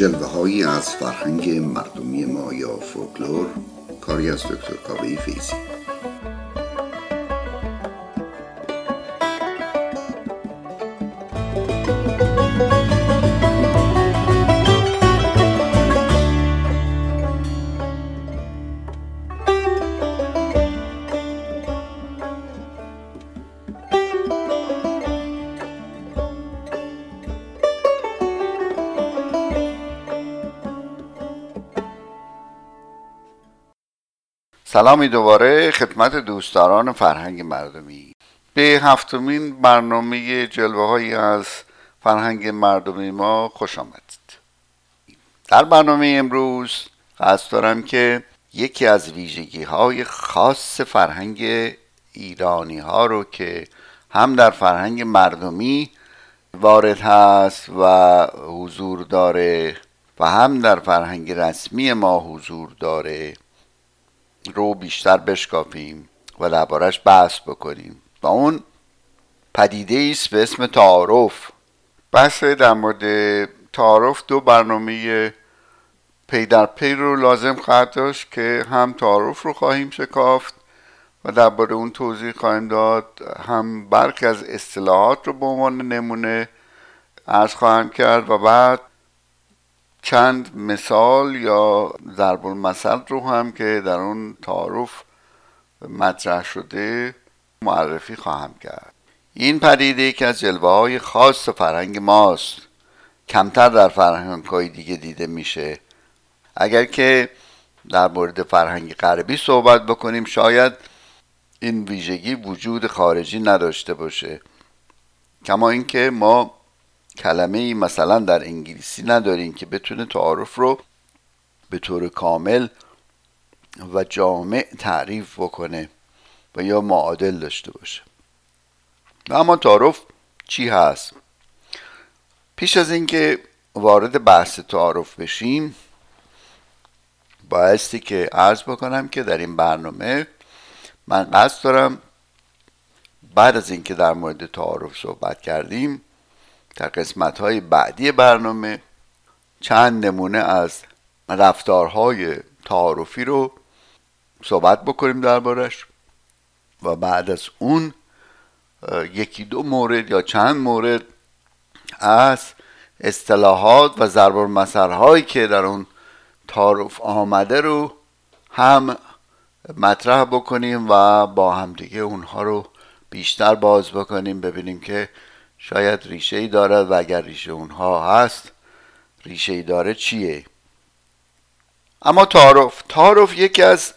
جلوه هایی از فرهنگ مردمی ما یا فولکلور کاری از دکتر کاوه فیزی سلامی دوباره خدمت دوستداران فرهنگ مردمی. به هفتمین برنامه جلوه هایی از فرهنگ مردمی ما خوش آمدید. در برنامه امروز قصد دارم که یکی از ویژگی های خاص فرهنگ ایرانی ها رو که هم در فرهنگ مردمی وارد هست و حضور داره و هم در فرهنگ رسمی ما حضور داره رو بیشتر بشکافیم و دربارش بحث بکنیم. و اون پدیده است به اسم تعارف. بحث در مورد تعارف دو برنامه پی در پی رو لازم خواهد داشت که هم تعارف رو خواهیم شکافت و درباره اون توضیح خواهیم داد. هم برخی از اصطلاحات رو به عنوان نمونه ارز خواهم کرد و بعد چند مثال یا ضرب المثل رو هم که در اون تعارف مطرح شده معرفی خواهم کرد. این پدیده یکی از جلوه های خاص فرهنگ ماست. کمتر در فرهنگ های دیگه دیده میشه. اگر که در مورد فرهنگ غربی صحبت بکنیم شاید این ویژگی وجود خارجی نداشته باشه. کما اینکه ما کلمه ای مثلا در انگلیسی نداریم که بتونه تعارف رو به طور کامل و جامع تعریف بکنه و یا معادل داشته باشه. و اما تعارف چی هست؟ پیش از اینکه وارد بحث تعارف بشیم بایستی که عرض بکنم که در این برنامه من قصد دارم بعد از اینکه در مورد تعارف صحبت کردیم در قسمت های بعدی برنامه چند نمونه از رفتارهای تعارفی رو صحبت بکنیم دربارش و بعد از اون یکی دو مورد یا چند مورد از اصطلاحات و ضرب که در اون تعارف آمده رو هم مطرح بکنیم و با همدیگه اونها رو بیشتر باز بکنیم ببینیم که شاید ریشه ای دارد و اگر ریشه اونها هست ریشه ای داره چیه؟ اما تعارف تعارف یکی از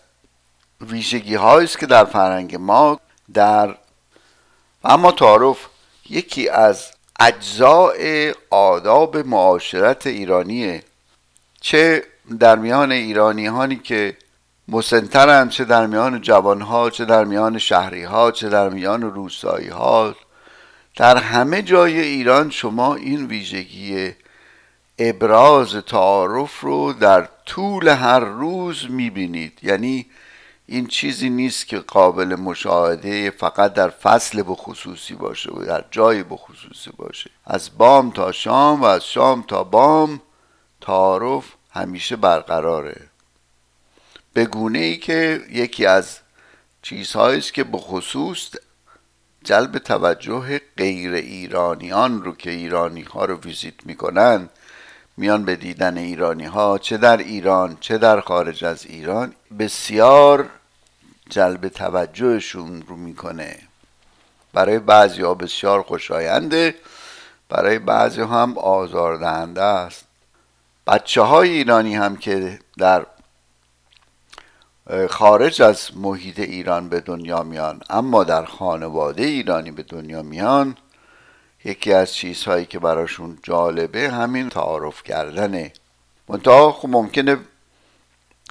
ویژگی است که در فرهنگ ما در اما تعارف یکی از اجزاء آداب معاشرت ایرانیه چه در میان ایرانیانی که مسنترند چه در میان جوانها چه در میان شهری ها چه در میان روستایی ها در همه جای ایران شما این ویژگی ابراز تعارف رو در طول هر روز می‌بینید. یعنی این چیزی نیست که قابل مشاهده فقط در فصل بخصوصی باشه و در جای بخصوصی باشه. از بام تا شام و از شام تا بام تعارف همیشه برقراره. به گونه ای که یکی از چیزهایی است که به خصوص جلب توجه غیر ایرانیان رو که ایرانی ها رو ویزیت می‌کنن میان به دیدن ایرانی ها چه در ایران چه در خارج از ایران بسیار جلب توجهشون رو می‌کنه. برای بعضی ها بسیار خوشاینده برای بعضی هم آزاردهنده است. بچه های ایرانی هم که در خارج از محیط ایران به دنیا میان اما در خانواده ایرانی به دنیا میان. یکی از چیزهایی که براشون جالبه همین تعارف کردنه. منتها خب ممکنه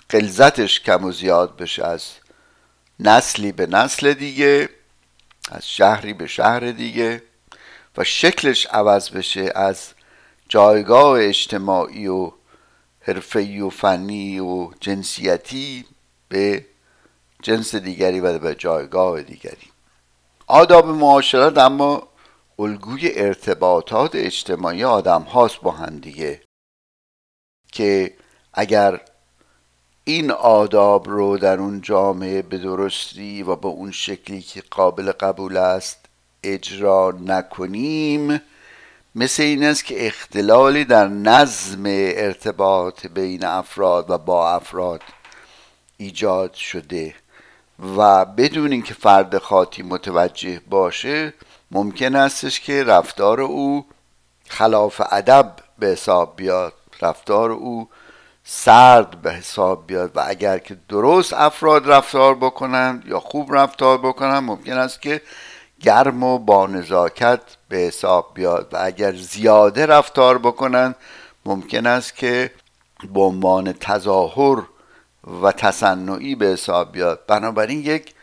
قلزتش کم و زیاد بشه از نسلی به نسل دیگه از شهری به شهر دیگه و شکلش عوض بشه از جایگاه اجتماعی و حرفی و فنی و جنسیتی به جنس دیگری و به جایگاه دیگری. آداب معاشرت اما الگوی ارتباطات اجتماعی آدم هاست با هم دیگه که اگر این آداب رو در اون جامعه به درستی و به اون شکلی که قابل قبول است اجرا نکنیم مثل این است که اختلالی در نظم ارتباط بین افراد و با افراد ایجاد شده و بدون اینکه فرد خاطی متوجه باشه ممکن استش که رفتار او خلاف ادب به حساب بیاد رفتار او سرد به حساب بیاد و اگر که درست افراد رفتار بکنند یا خوب رفتار بکنند ممکن است که گرم و با نزاکت به حساب بیاد و اگر زیاده رفتار بکنند ممکن است که به عنوان تظاهر و تصنعی به حساب بیاد. بنابراین یک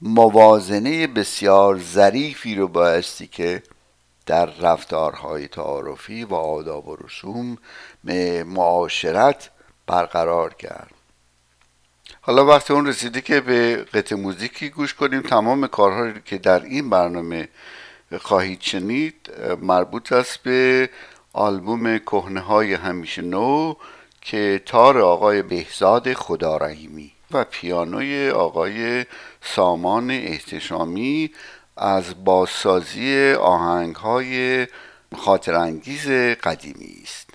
موازنه بسیار ظریفی رو بایستی که در رفتارهای تعارفی و آداب و رسوم معاشرت برقرار کرد. حالا وقتی اون رسیده که به قطع موزیکی گوش کنیم. تمام کارهایی که در این برنامه خواهید شنید مربوط است به آلبوم کهنه های همیشه نو که تار آقای بهزاد خدا رحیمی و پیانوی آقای سامان احتشامی از بازسازی آهنگ های خاطرانگیز قدیمی است.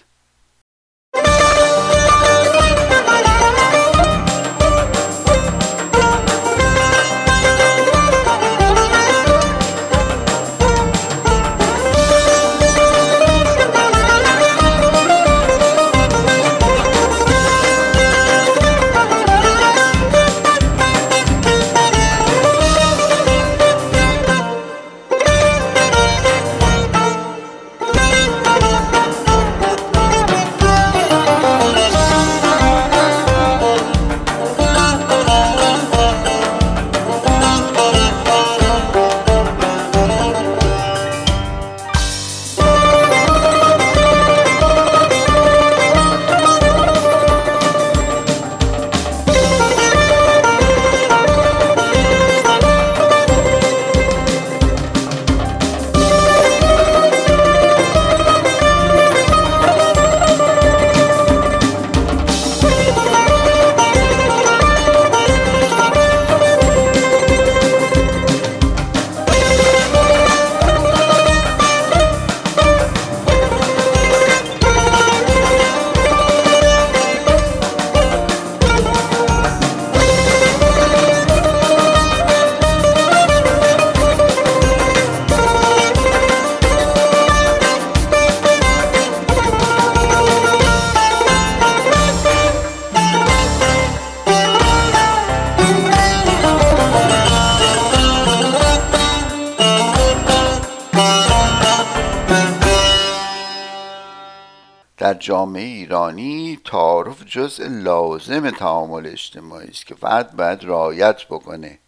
جامعه ایرانی تعارف جزء لازم تعامل اجتماعی است که فرد باید رعایت بکنه.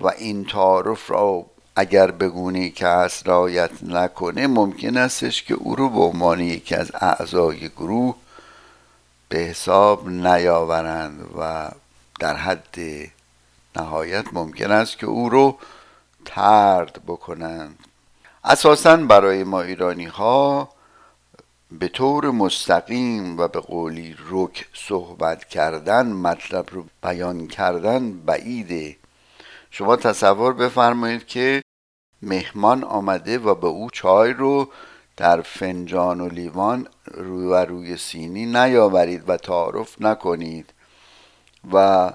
و این تعارف را اگر بگونه که از رعایت نکنه ممکن استش که او رو به عنوان یکی از اعضای گروه به حساب نیاورند و در حد نهایت ممکن است که او رو ترد بکنند. اساسا برای ما ایرانی ها به طور مستقیم و به قولی رک صحبت کردن مطلب رو بیان کردن بعیده. شما تصور بفرمایید که مهمان آمده و به او چای رو در فنجان و لیوان روی و روی سینی نیاورید و تعارف نکنید و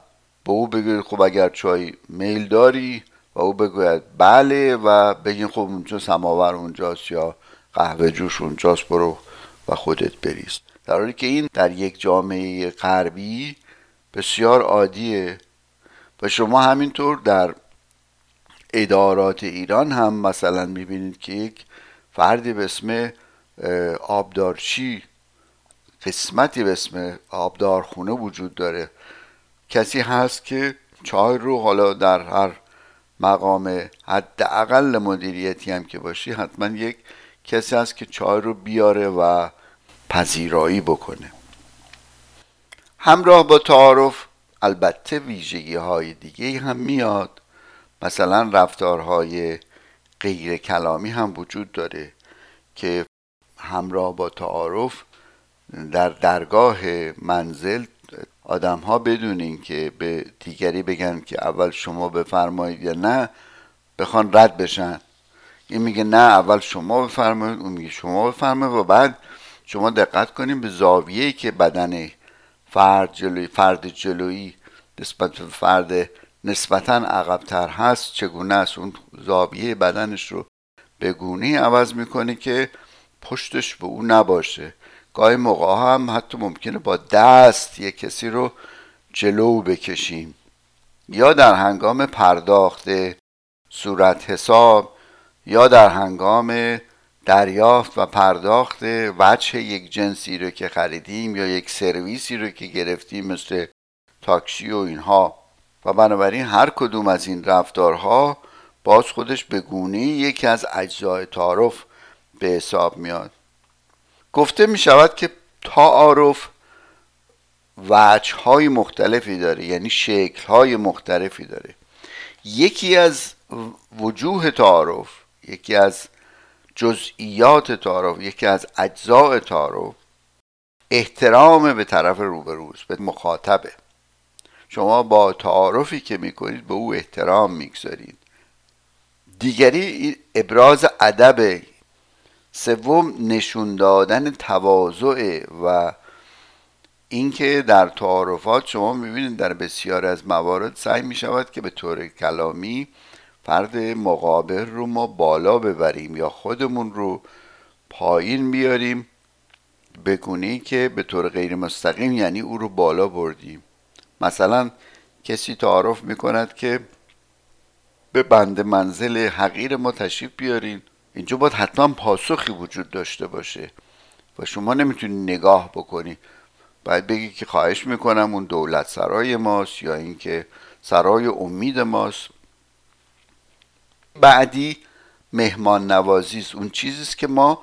به او بگوید خب اگر چای میل داری و او بگوید بله و بگین خب اونجا سماور اونجاست یا قهوه جوش اونجاست برو. و خودت بریز. در حالی که این در یک جامعه غربی بسیار عادیه و شما همینطور در ادارات ایران هم مثلا می‌بینید که یک فردی به اسم آبدارچی قسمتی به اسم آبدارخونه وجود داره. کسی هست که چای رو حالا در هر مقام حداقل مدیریتی هم که باشی حتما یک کسی هست که چای رو بیاره و پذیرایی بکنه. همراه با تعارف البته ویژگی های دیگه هم میاد. مثلا رفتارهای غیر کلامی هم وجود داره که همراه با تعارف در درگاه منزل آدم ها بدونین که به دیگری بگن که اول شما بفرمایید یا نه بخوان رد بشن. این میگه نه اول شما بفرمایید اون میگه شما بفرمایید و بعد شما دقت کنیم به زاویه‌ای که بدن فرد جلوی فرد جلویی نسبت به فرد نسبتا عقبتر هست چگونه است؟ اون زاویه بدنش رو به گونه عوض می‌کنه که پشتش به او نباشه. گاهی موقع هم حتی ممکنه با دست یک کسی رو جلو بکشیم. یا در هنگام پرداخت صورت حساب یا در هنگام دریافت و پرداخت وجه یک جنسی رو که خریدیم یا یک سرویسی رو که گرفتیم مثل تاکسی و اینها. و بنابراین هر کدوم از این رفتارها باز خودش به گونه یکی از اجزای تعارف به حساب میاد. گفته می شود که تعارف وجه های مختلفی داره یعنی شکل های مختلفی داره. یکی از وجوه تعارف یکی از جزئیات تعارف یکی از اجزاء تعارف احترام به طرف روبروز به مخاطبه. شما با تعارفی که می‌کنید به او احترام می‌گذارید. دیگری ابراز ادب سوم نشون دادن تواضع و اینکه در تعارفات شما می‌بینید در بسیار از موارد سعی می‌شود که به طور کلامی فرد مقابل رو ما بالا ببریم یا خودمون رو پایین بیاریم بگونه که به طور غیر مستقیم یعنی او رو بالا بردیم. مثلا کسی تعارف می‌کند که به بند منزل حقیر ما تشریف بیارین. اینجا باید حتما پاسخی وجود داشته باشه و شما نمی‌تونید نگاه بکنی. باید بگی که خواهش می‌کنم اون دولت سرای ماست یا اینکه سرای امید ماست. بعدی مهمان نوازی است. اون چیزیست که ما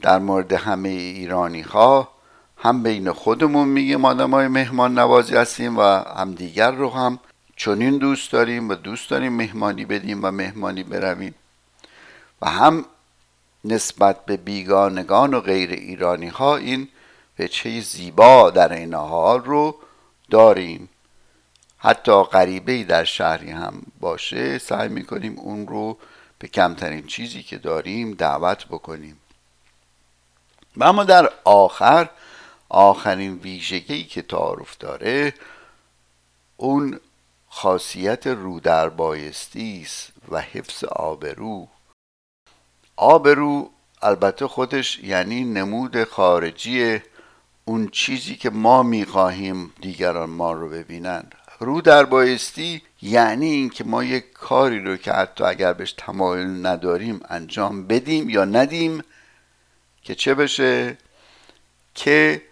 در مورد همه ایرانی ها هم بین خودمون میگیم آدم های مهمان نوازی هستیم و هم دیگر رو هم چنین دوست داریم و دوست داریم مهمانی بدیم و مهمانی برویم. و هم نسبت به بیگانگان و غیر ایرانی ها این چه زیبا در این حال رو داریم. حتی غریبه در شهری هم باشه سعی می‌کنیم اون رو به کمترین چیزی که داریم دعوت بکنیم. و اما در آخر آخرین ویژگی که تعارف داره اون خاصیت رو در بایستی است و حفظ آبرو. آبرو البته خودش یعنی نمود خارجی اون چیزی که ما می‌خواهیم دیگران ما رو ببینند. رو در بایستی یعنی اینکه ما یک کاری رو که حتی اگر بهش تمایل نداریم انجام بدیم یا ندیم که چه بشه؟ که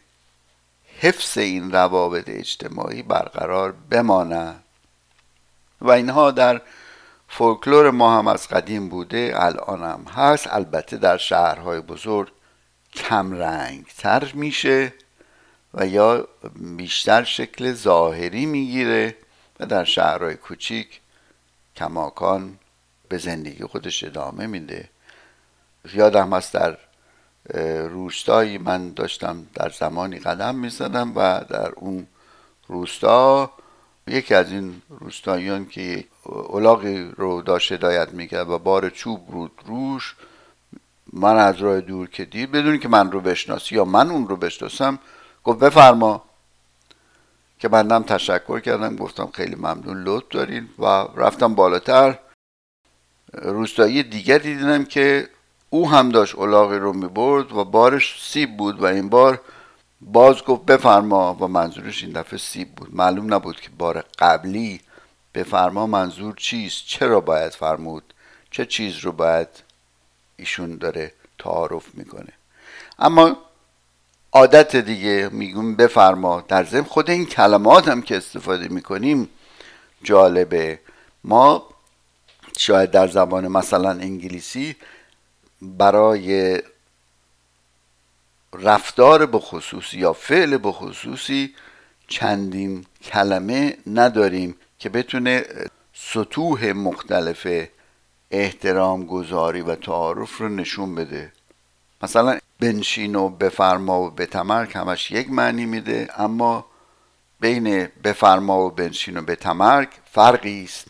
حفظ این روابط اجتماعی برقرار بماند و اینها در فولکلور ما هم از قدیم بوده الان هم هست. البته در شهرهای بزرگ کم رنگ تر میشه. و یا بیشتر شکل ظاهری می‌گیره و در شهرهای کوچیک کماکان به زندگی خودش ادامه میده. یادم هست در روستایی من داشتم در زمانی قدم می‌زدم و در اون روستا یکی از این روستاییان که اولاغی رو داشت هدایت می‌کرد و بار چوب رود روش من از راه دور که دید بدونی که من رو بشناسی یا من اون رو بشناسم گفت بفرما. که بندم تشکر کردم گفتم خیلی ممنون لطف دارین. و رفتم بالاتر. روستایی دیگر دیدم که او هم داشت اولاغی رو می‌برد و بارش سیب بود و این بار باز گفت بفرما و منظورش این دفعه سیب بود. معلوم نبود که بار قبلی بفرما منظور چیست چرا باید فرمود چه چیز رو باید ایشون داره تعارف می‌کنه. اما عادت دیگه میگون بفرما. در ضمن خود این کلمات هم که استفاده می‌کنیم جالبه. ما شاید در زبان مثلا انگلیسی برای رفتار به خصوصی یا فعل خصوصی چندین کلمه نداریم که بتونه سطوح مختلف احترام گذاری و تعارف رو نشون بده. مثلا بنشین و بفرما و بتمرک همش یک معنی میده اما بین بفرما و بنشین و بتمرک فرقی است.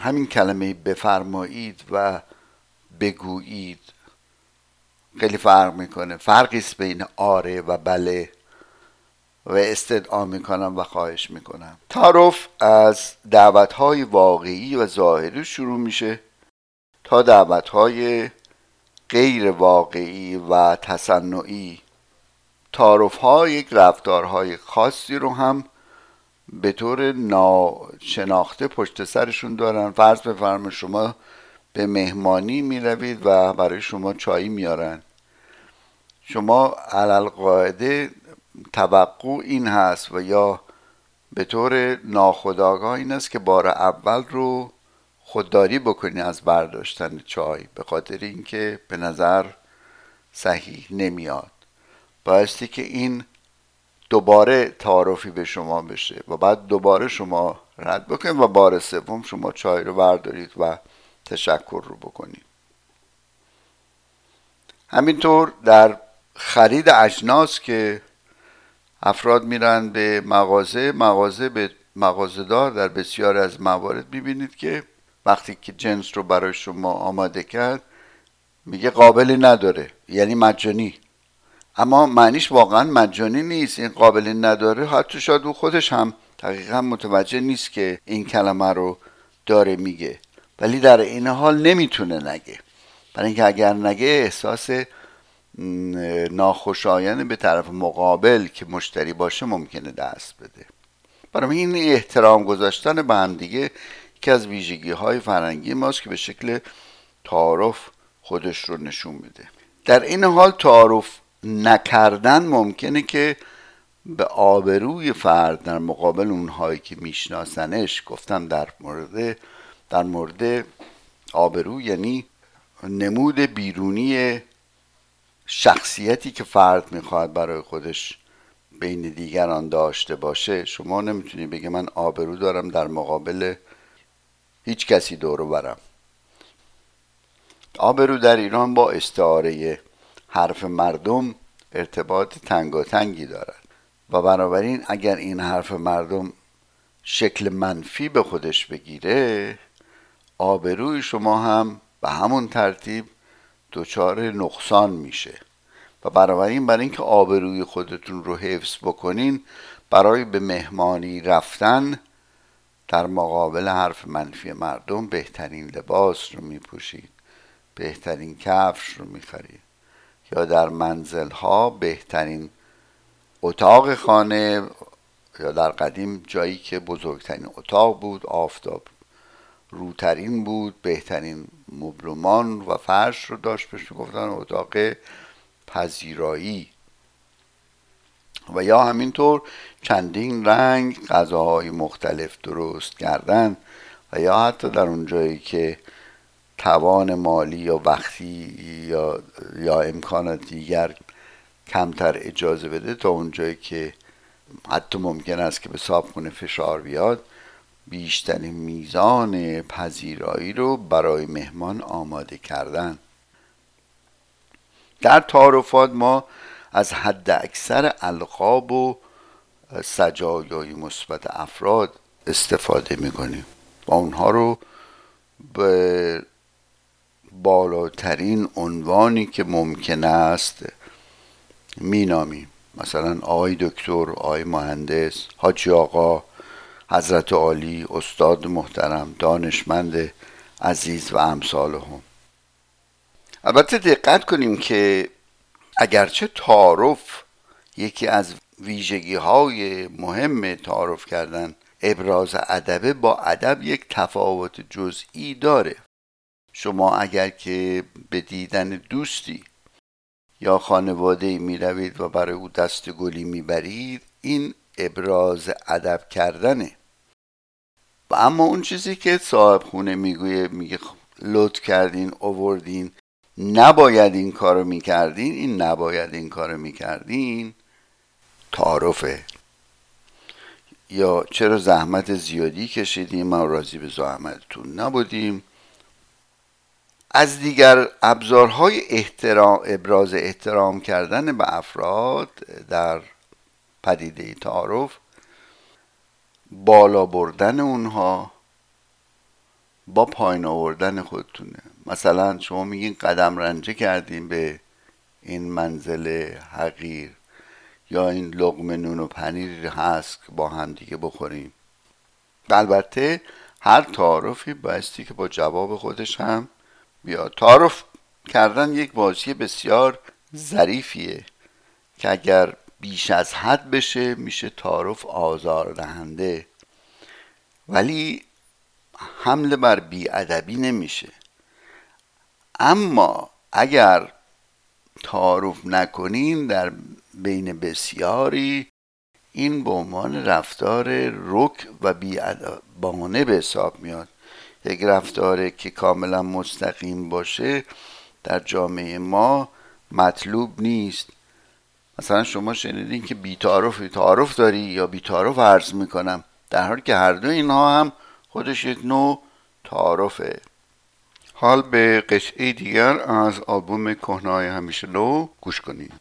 همین کلمه بفرمایید و بگویید خیلی فرق می‌کنه. فرقی است بین آره و بله و استدعا می‌کنم و خواهش می‌کنم. تعارف از دعوت های واقعی و ظاهری شروع میشه تا دعوت های غیر واقعی و تصنعی. تعارف ها یک رفتارهای خاصی رو هم به طور ناشناخته پشت سرشون دارن. فرض بفرمایید شما به مهمانی می روید و برای شما چایی میارن شما علل قاعده توقع این هست و یا به طور ناخودآگاه این است که بار اول رو خودداری بکنی از برداشتن چای به خاطر اینکه به نظر صحیح نمیاد. بایستی که این دوباره تعارفی به شما بشه و بعد دوباره شما رد بکنید و بار سوم شما چای رو بردارید و تشکر رو بکنید همینطور در خرید اجناس که افراد میرن به مغازه مغازه به مغازهدار در بسیار از موارد می‌بینید که وقتی که جنس رو برای شما آماده کرد میگه قابلی نداره. یعنی مجانی. اما معنیش واقعا مجانی نیست. این قابلی نداره. حتی شاید او خودش هم دقیقا متوجه نیست که این کلمه رو داره میگه. ولی در این حال نمی‌تونه نگه. برای اینکه اگر نگه احساس ناخوشایند به طرف مقابل که مشتری باشه ممکنه دست بده. برای این احترام گذاشتن به هم دیگه یکی از ویژگی های فرنگی ماست که به شکل تعارف خودش رو نشون میده. در این حال تعارف نکردن ممکنه که به آبروی فرد در مقابل اونهایی که میشناسنش گفتم در مورد در مورد آبرو یعنی نمود بیرونی شخصیتی که فرد می‌خواهد برای خودش بین دیگران داشته باشه شما نمی‌تونی بگه من آبرو دارم در مقابل هیچ کسی دورو برم. آبرو در ایران با استعاره حرف مردم ارتباط تنگاتنگی دارد. و بنابراین اگر این حرف مردم شکل منفی به خودش بگیره آبروی شما هم به همون ترتیب دچار نقصان میشه. و بنابراین برای اینکه آبروی خودتون رو حفظ بکنین برای به مهمانی رفتن در مقابل حرف منفی مردم بهترین لباس رو میپوشید. بهترین کفش رو می‌خرید. یا در منزل ها بهترین اتاق خانه یا در قدیم جایی که بزرگترین اتاق بود آفتاب روترین بود بهترین مبلمان و فرش رو داشت بهش گفتن اتاق پذیرایی. و یا همینطور چندین رنگ غذاهای مختلف درست کردن و یا حتی در اون جایی که توان مالی یا وقتی یا, یا امکانات دیگر کمتر اجازه بده تا اونجایی که حتی ممکن است که به صابخونه فشار بیاد بیشترین میزان پذیرایی رو برای مهمان آماده کردن. در تعارفات ما از حد اکثر القاب و سجایای مثبت افراد استفاده می‌کنیم. و اونها رو به بالاترین عنوانی که ممکن است مینامیم. مثلا آقای دکتر آقای مهندس حاجی آقا حضرت عالی استاد محترم دانشمند عزیز و امثال هم. البته دقت کنیم که اگرچه تعارف یکی از ویژگی های مهم تعارف کردن ابراز ادبه با ادب یک تفاوت جزئی داره. شما اگر که به دیدن دوستی یا خانواده می روید و برای او دست گلی می برید این ابراز ادب کردنه. و اما اون چیزی که صاحب خونه می‌گویه میگه لطف کردین اووردین نباید این کارو می‌کردین این نباید این کارو می‌کردین تعارفه. یا چرا زحمت زیادی کشیدیم؟ ما راضی به زحمتتون نبودیم. از دیگر ابزارهای احترام ابراز احترام کردن به افراد در پدیده تعارف بالا بردن اونها با پایین آوردن خودتونه. مثلا شما میگین قدم رنجه کردیم به این منزل حقیر یا این لغم نون و پنیر هست که با هم دیگه بخوریم. البته هر تعارفی بایستی که با جواب خودش هم بیاد. تعارف کردن یک بازی بسیار ظریفیه که اگر بیش از حد بشه میشه تعارف آزار دهنده ولی حمله بر بیادبی نمیشه. اما اگر تعارف نکنین در بین بسیاری این به عنوان رفتار رک و بیادبانه به حساب میاد. یک رفتاره که کاملا مستقیم باشه در جامعه ما مطلوب نیست. مثلا شما شنیدین که بیتعارف تعارف داری یا بیتعارف عرض می‌کنم. در حالی که هر دو اینها هم خودش یک نوع تعارفه. حال به قطعه دیگر از آلبوم کهنای همیشه نو گوش کنید.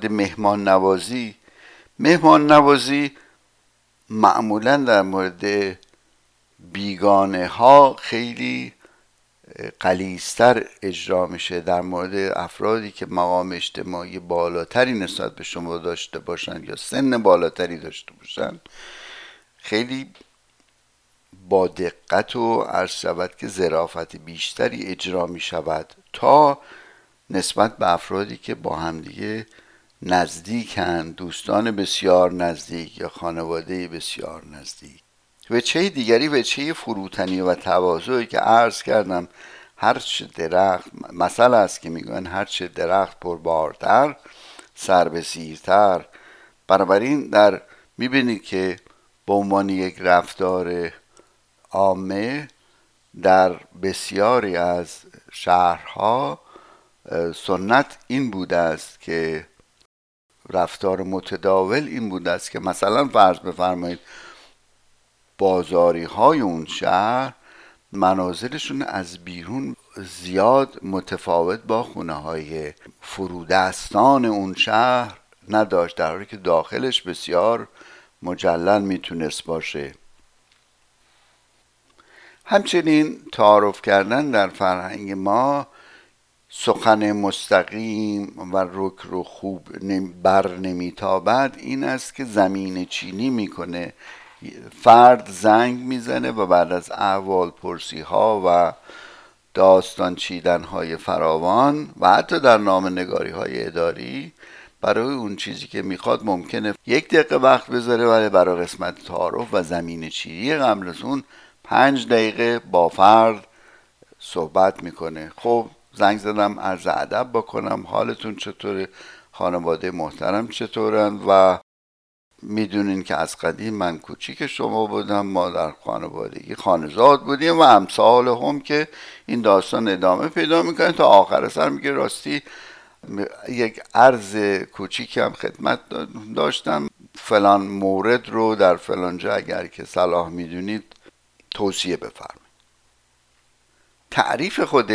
مورد مهمان نوازی مهمان نوازی معمولا در مورد بیگانه ها خیلی قلیستر اجرا میشه. در مورد افرادی که مقام اجتماعی بالاتری نسبت به شما داشته باشند یا سن بالاتری داشته باشند خیلی با دقت و عرض شود که ظرافت بیشتری اجرا می شود تا نسبت به افرادی که با همدیگه نزدیکن دوستان بسیار نزدیک یا خانواده بسیار نزدیک. وچه دیگری وچه فروتنی و تواضعی که عرض کردم هرچه درخت مثل است که میگن هرچه درخت پربارتر سر به سیرتر. بنابراین در می‌بینید که به عنوان یک رفتار عامه در بسیاری از شهرها سنت این بوده است که رفتار متداول این بوده است که مثلا فرض بفرمایید بازاری های اون شهر منازلشون از بیرون زیاد متفاوت با خونه های فرودستان اون شهر نداشت در حالی که داخلش بسیار مجلل می‌تونست باشه. همچنین تعارف کردن در فرهنگ ما سخن مستقیم و رک رو خوب بر نمیتابد این است که زمین چینی می‌کنه. فرد زنگ می‌زنه و بعد از احوال پرسی ها و داستان چیدن های فراوان و حتی در نام نگاری های اداری برای اون چیزی که می‌خواد ممکنه یک دقیقه وقت بذاره ولی برای قسمت تعارف و زمین چیری قبل از اون پنج دقیقه با فرد صحبت می‌کنه. خب زنگ زدم عرض ادب بکنم. حالتون چطوره؟ خانواده محترم چطورن؟ و می‌دونین که از قدیم من کوچیک شما بودم ما در خانوادگی خانزاد بودیم و امثال هم که این داستان ادامه پیدا می‌کنه. تا آخر سر میگه راستی یک عرض کوچیکی هم خدمت داشتم. فلان مورد رو در فلان جا اگر که صلاح می‌دونید توصیه بفرمایید. تعریف خود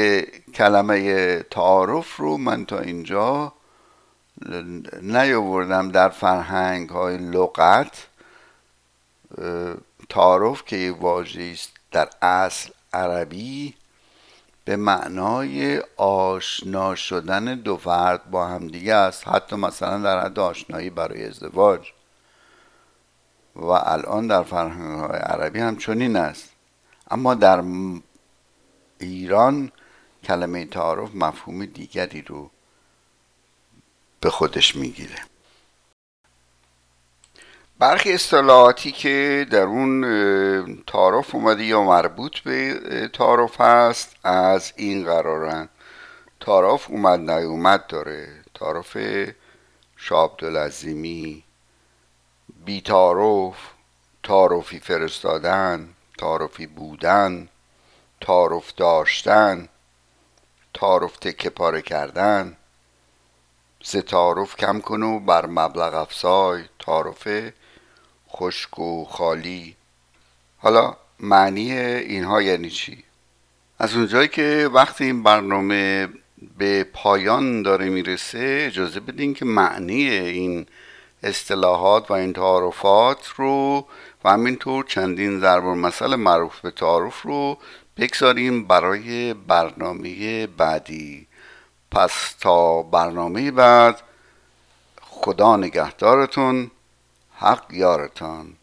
کلمه تعارف رو من تا اینجا نیاوردم در فرهنگ های لغت تعارف که یک واژه است در اصل عربی به معنای آشنا شدن دو فرد با همدیگه است. حتی مثلا در حد آشنایی برای ازدواج. و الان در فرهنگ های عربی هم چنین است. اما در ایران کلمه تعارف مفهوم دیگری رو به خودش می‌گیره. برخی اصطلاحاتی که در اون تعارف اومده یا مربوط به تعارف هست از این قرارن. تعارف اومد نیومد داره. تعارف شاب بی بیتعارف تعارفی فرستادن تعارفی بودن. تعارف داشتن تعارف تکه پاره کردن. سه تعارف کم کن و بر مبلغ افزای تعارف خشک و خالی. حالا معنی اینها یعنی چی؟ از اونجایی که وقتی این برنامه به پایان داره می‌رسه اجازه بدین که معنی این اصطلاحات و این تعارفات رو و همینطور چندین ضرب مسئله معروف به تعارف رو بگذاریم برای برنامه بعدی. پس تا برنامه بعد خدا نگهدارتون حق یارتان.